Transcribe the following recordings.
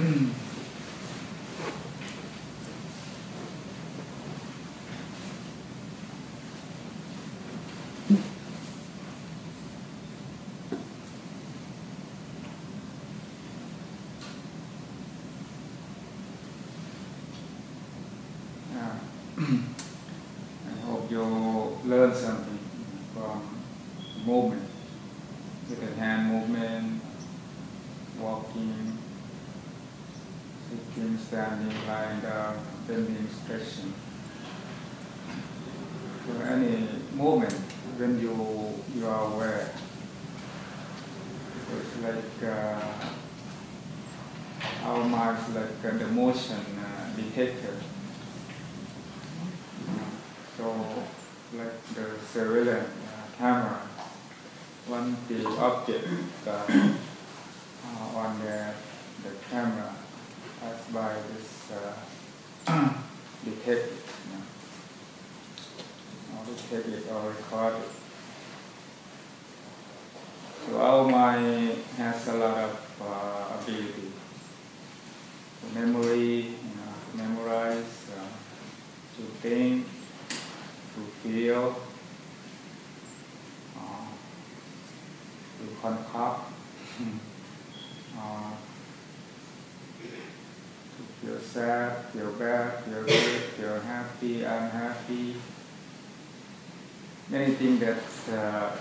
Uh, I hope you learn something from movement, the hand movement, walking, sitting, standing, lying down, bending, stretching. So any movement, when you you are aware, it's like uh, our mind like uh, the motion uh, detector. So, like the surveillance uh, camera, when the object uh, uh, on the, the camera pass by this uh, detect it, you know, or detect it or record it. So mind has a lot of uh, ability to memory, you know, to memorize, uh, to think, to feel, uh, to concoct, uh, to feel sad, feel bad, feel good, feel happy, unhappy. Many things that uh,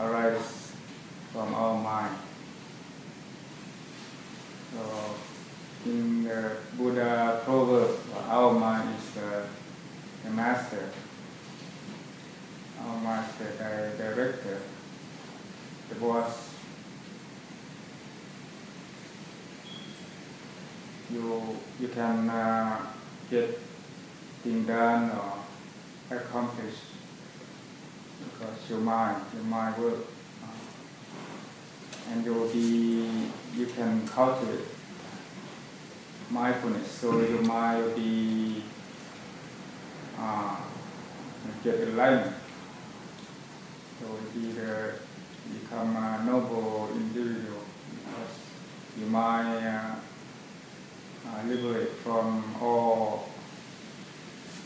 arise from our mind. So, in the Buddha proverb, our mind is the the master, our master, the director, the boss. You you can uh, get things done or accomplish because your mind, your mind work, uh, and you will be you can cultivate mindfulness. So your mind will be uh, get alignment. So either become a noble individual because you might uh, uh, liberate from all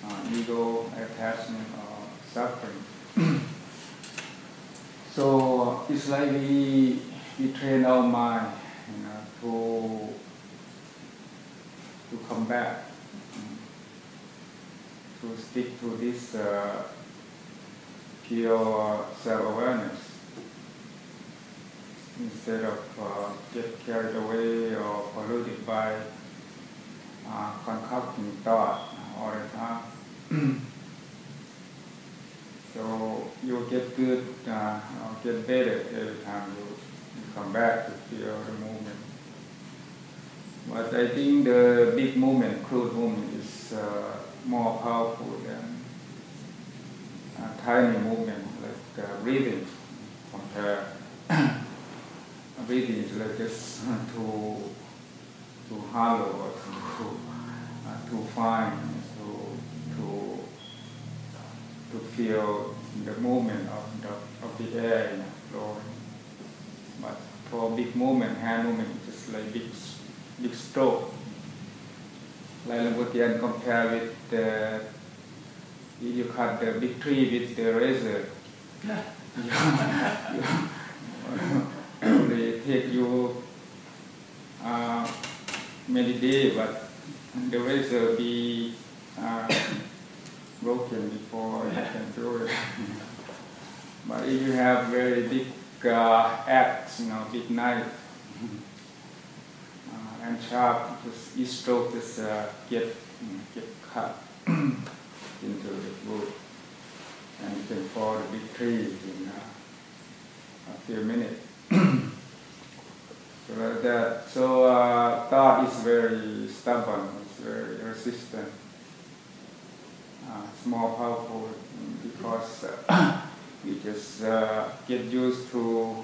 uh, ego, attachment, or suffering. so it's like we, we train our mind you know, to to come back to stick to this uh, pure self-awareness instead of uh, get carried away or polluted by uh, concocting thought all the time. so you'll get good, uh, get better every time you, you come back to feel the movement. But I think the big movement, crude movement, is uh, more powerful than a tiny movement like uh, breathing compare breathing is like just too too hollow or too uh, too fine to to to feel the movement of the of the air in flowing. For big movement, hand movement, just like big big stroke like Lambutian compare with the, if you cut the big tree with the razor, only take you uh, many days, but the razor be uh, broken before you can do it. but if you have very big uh, axe, you know, big knife, and sharp, just each stroke just uh, get you know, get cut into the wood, and you can fall the big tree in uh, a few minutes. so like that. So uh, thought is very stubborn. It's very resistant. Uh, it's more powerful because uh, we just uh, get used to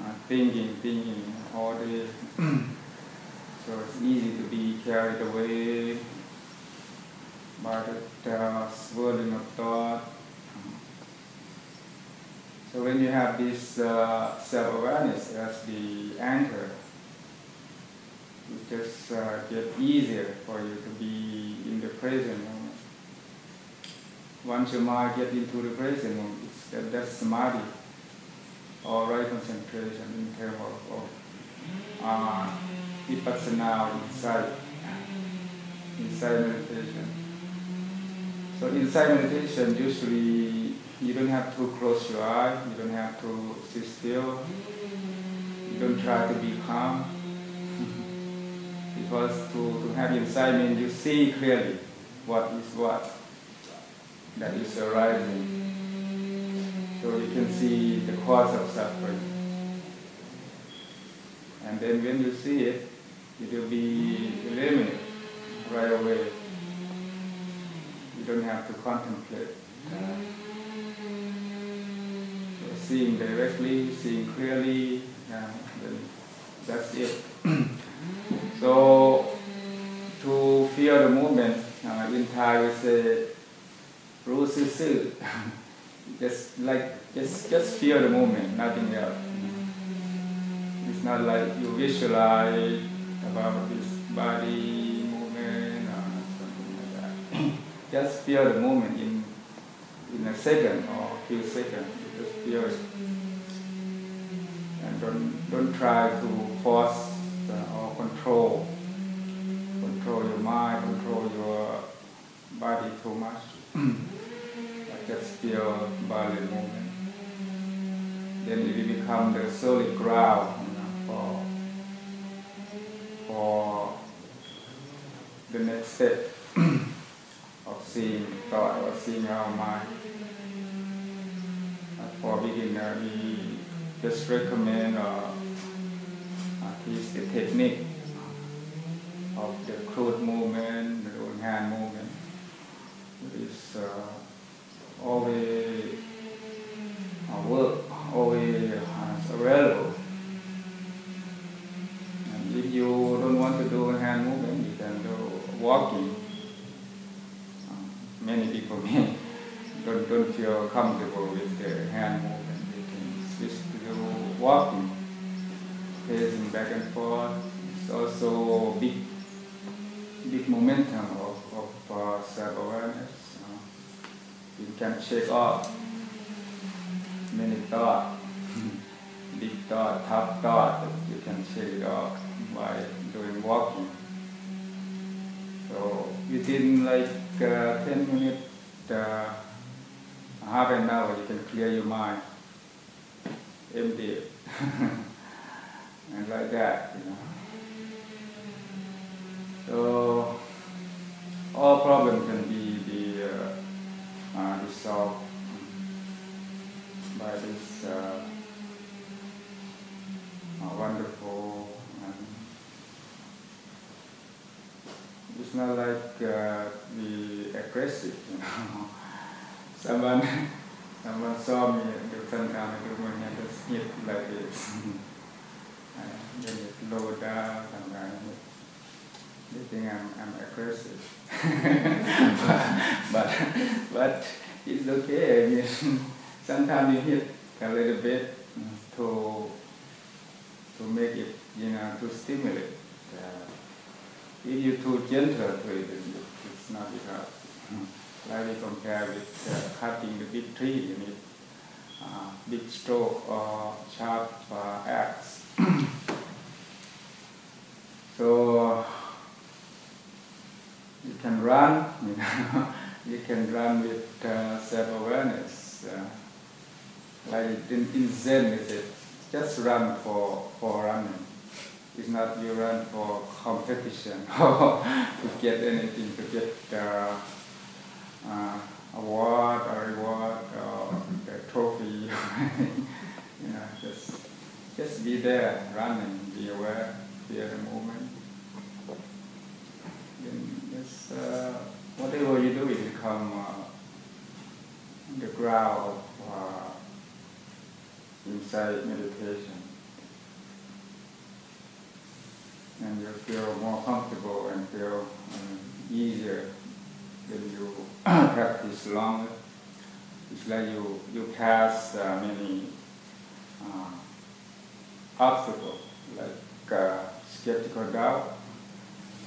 uh, thinking, thinking all day. so it's easy to be carried away by the uh, swirling of thought. So when you have this uh, self-awareness as the anchor, it just uh, get easier for you to be in the present. Once your mind get into the present moment, it's that, that's samadhi or right concentration in terms of, of uh, insight, insight meditation. So inside meditation, usually you don't have to close your eyes, you don't have to sit still, you don't try to be calm. because to, to have insight means you see clearly what is what that is arising. So you can see the cause of suffering. And then when you see it, it will be eliminated right away. You don't have to contemplate. So seeing directly, seeing clearly, uh, that's it. so to feel the movement, uh, in Thai we say, รู้ซื่อ just like just just feel the moment, nothing else. It's not like you visualize about this body movement or something like that. just feel the moment in in a second or a few seconds. Just feel it, and don't don't try to force uh, or control control your mind, control your body too much. just feel body movement. Then it become the solid ground you know, for, for the next step of seeing thought or seeing our mind. for beginner, we just recommend uh, at least the technique of the crude movement, the hand movement. It is uh, always uh, work, always uh, available. And if you don't want to do hand movement, you can do walking. Uh, many people may don't, don't feel comfortable with the hand movement. You can switch to do walking, pacing back and forth. It's also big, big momentum of, of uh, self-awareness you can check off many thoughts, big thought, you can it off by doing walking. So within like uh, 10 minutes, uh, half an hour, you can clear your mind, empty it, and like that, you know. So all problems can be the uh, uh, resolved by this uh, wonderful. Um, it's not like uh, be aggressive, you know. someone, someone saw me and sometimes I do when I just hit like this. and then it low down sometimes. They think I'm, I'm aggressive. but, but it's okay. I mean, sometimes you hit a little bit to to make it, you know, to stimulate. Uh, if you're too gentle to it, it's not enough. Like we compare with uh, cutting the big tree, you need uh, big stroke or sharp uh, axe. so you can run, you know, you can run with uh, self-awareness. Uh, like in, in Zen, is it just run for, for running. It's not you run for competition or to get anything, to get uh, uh, award or reward or the trophy. you know, just just be there, running, be aware, feel the movement. Then just uh, whatever you do, it become uh, the ground of uh, inside meditation. And you feel more comfortable and feel um, easier when you practice longer. It's like you, you pass uh, many uh, obstacles, like uh, skeptical doubt,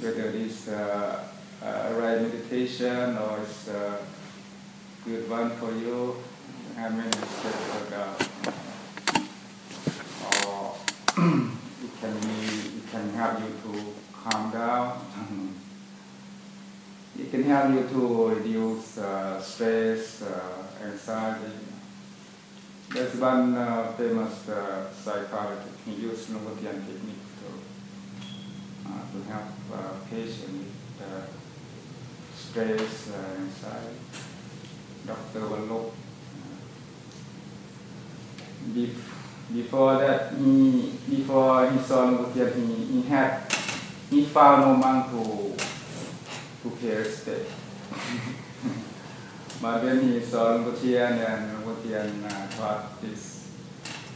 whether it's uh, a right meditation or it's a good one for you. For that? Or it can be, it can help you to calm down. it can help you to reduce uh, stress, uh, anxiety. There's one uh, famous uh, psychologist, who used Lomatian technique to, uh, to help uh, patients with uh, stress, uh, anxiety. Dr. Wallop. Be- before that, he, before he saw Lomatian, he, he had, he found no monk to, to pay respect. But when he saw Lomatian and Lomatian uh, taught this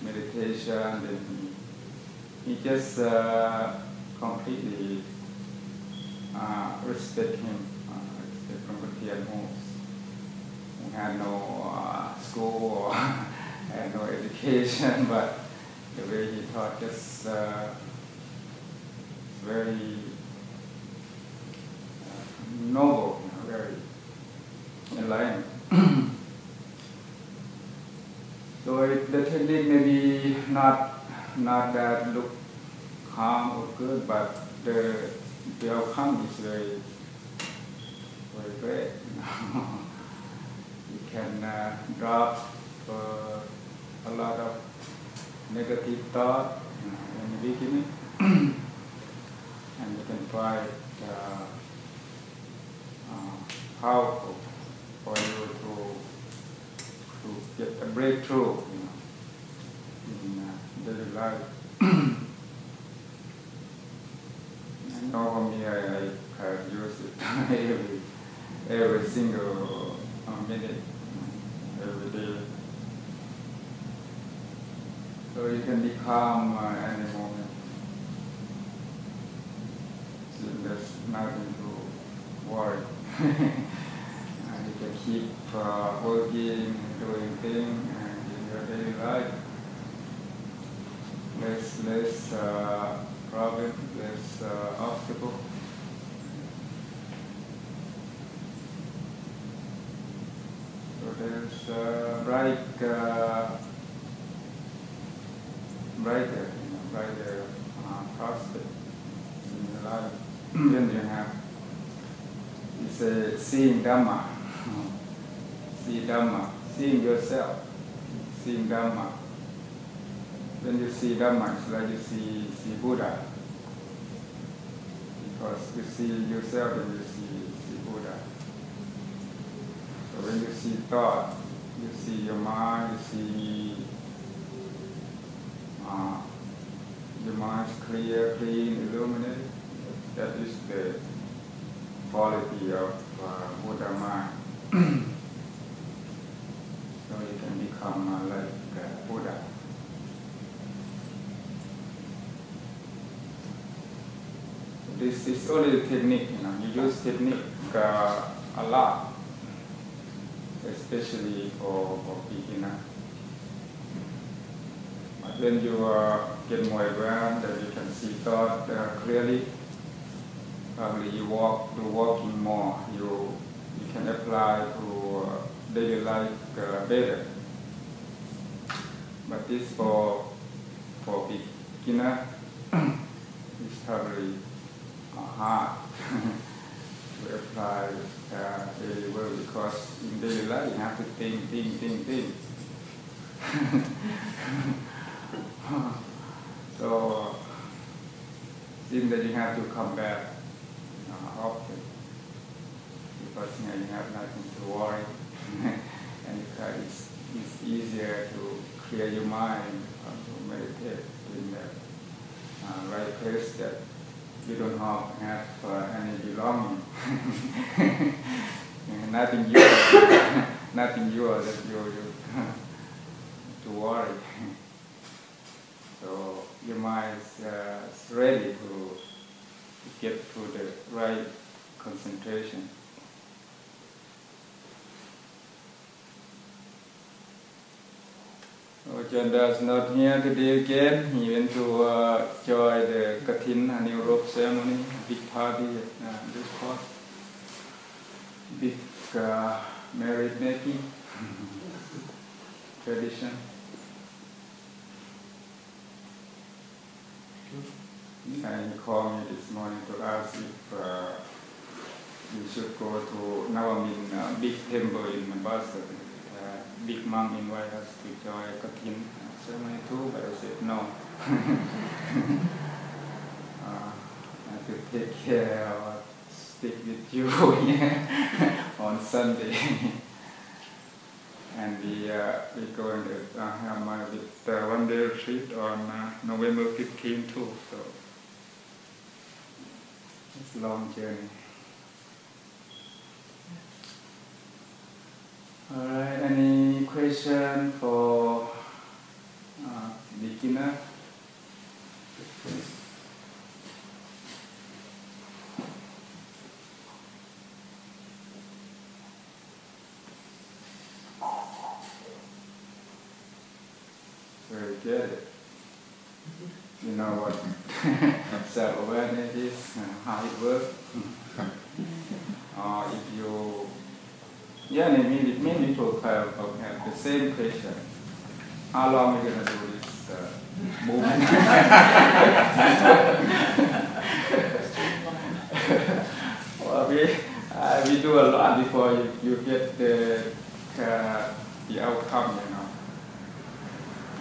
meditation, then he, he just uh, completely uh, respect him, uh, respect Lomatian who, who had no uh, school or had no education, but the way he taught just uh, very uh, noble, you know, very enlightened. so it, the technique may be not not that look calm or good, but the the outcome is very very great. you can uh, drop uh, a lot of negative thought you know, in the beginning, and you can find uh, uh, powerful for you to to get a breakthrough, you know, in uh, daily life. I for me, I, I have used it every every single uh, minute, every day. So you can be calm any moment. So there's nothing to worry. you can keep uh, working, doing things and in your daily life. Less, less uh, problem, less uh, obstacle. So there's uh, bright, uh, brighter, you know, brighter uh, prospect in your life. then you have it's a seeing Dhamma. See Dhamma, seeing yourself, seeing Dhamma. When you see Dhamma, it's like you see, see Buddha. Because you see yourself and you see, see Buddha. So when you see thought, you see your mind, you see uh, your mind's clear, clean, illuminated. That is the quality of uh, Buddha mind. so you can become uh, like uh, Buddha. This is only technique, you know. You use technique uh, a lot, especially for, for beginner. When you get more advanced, then you can see uh, clearly probably you walk do walking more, you you can apply to uh, daily life uh, better. But this for for beginner, it's probably hard to apply uh, very well because in daily life you have to think, think, think, think. so seems that you have to come back uh, often because you, you have nothing to worry and it's, it's easier to clear your mind or to meditate in the uh, right place that you don't have, have uh, any belonging. nothing yours, nothing yours that you, you to worry. Your mind is uh, ready to get to the right concentration. So Janda is not here today again. He went to uh, join the Katin annual robe ceremony, big party at uh, this court. Big uh, marriage making tradition. And called me this morning to ask if uh, we should go to Navamin uh, big temple in Mombasa. Uh, big mom invited us to join Katin ceremony too, but I said no. uh, I have to take care or stick with you on Sunday. and we uh, we going to uh, have my uh, one day retreat on uh, November 15 too. So it's a long journey. All right. Any question for uh, beginner? Very good. You know what self-awareness is, uh, how it works. or if you, yeah, many, many people have, have the same question. How long are you going to do this uh, movement? well, we, uh, we do a lot before you, you get the, uh, the outcome, you know.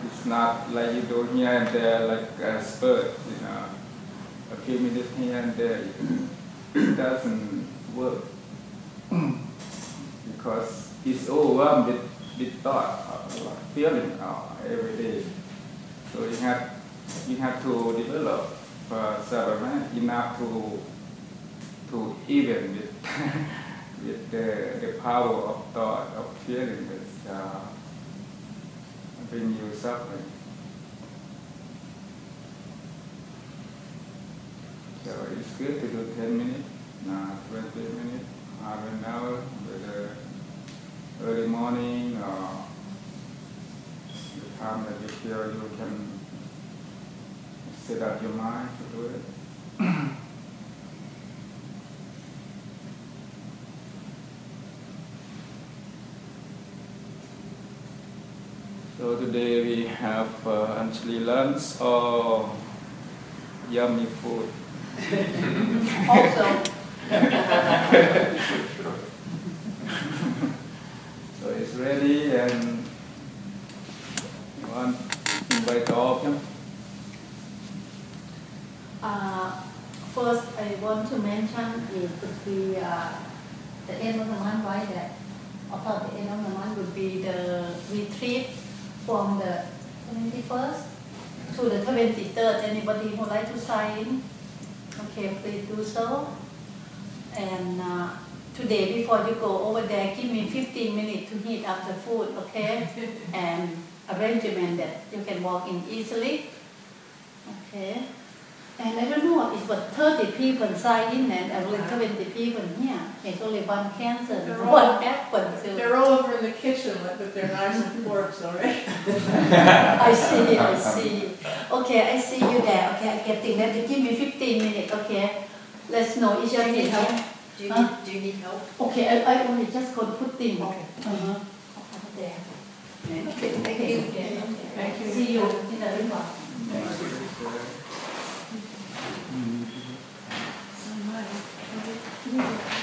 It's not like you do here and there like a spurt, you know, a few minutes here and there. It doesn't work because it's overwhelmed with, with thought, uh, feeling uh, every day. So you have you have to develop uh, self-awareness enough to to even with with the, the power of thought of feeling that uh, bring you suffering. So it's good to do 10 minutes, uh, 20 minutes, half an hour, whether early morning or the time that you feel you can set up your mind to do it. So today we have uh, Anjali lunch or yummy food. Also, So it's ready and want to invite all of them. uh, first I want to mention it be uh, the end of the month, right? That thought the end of the month would be the retreat from the 21st to the 23rd. Anybody who would like to sign? Okay, please do so. And uh, today, before you go over there, give me 15 minutes to heat up the food, okay? and arrangement that you can walk in easily. Okay. And I don't know, it's what 30 people sign in and only 20 people here. It's only one cancer, They're all- one apple. So They're all over in the kitchen with their knives and forks already. I see, I see. Okay, I see you there. Okay, I get things that give me 15 minutes, okay? Let's know each other. Do you, huh? need, do you need help? Okay, I, I only just got put thing. Okay. Uh-huh. There. Okay, okay. thank you. Okay. Thank you. See you in the river. Thank you. Mm -hmm.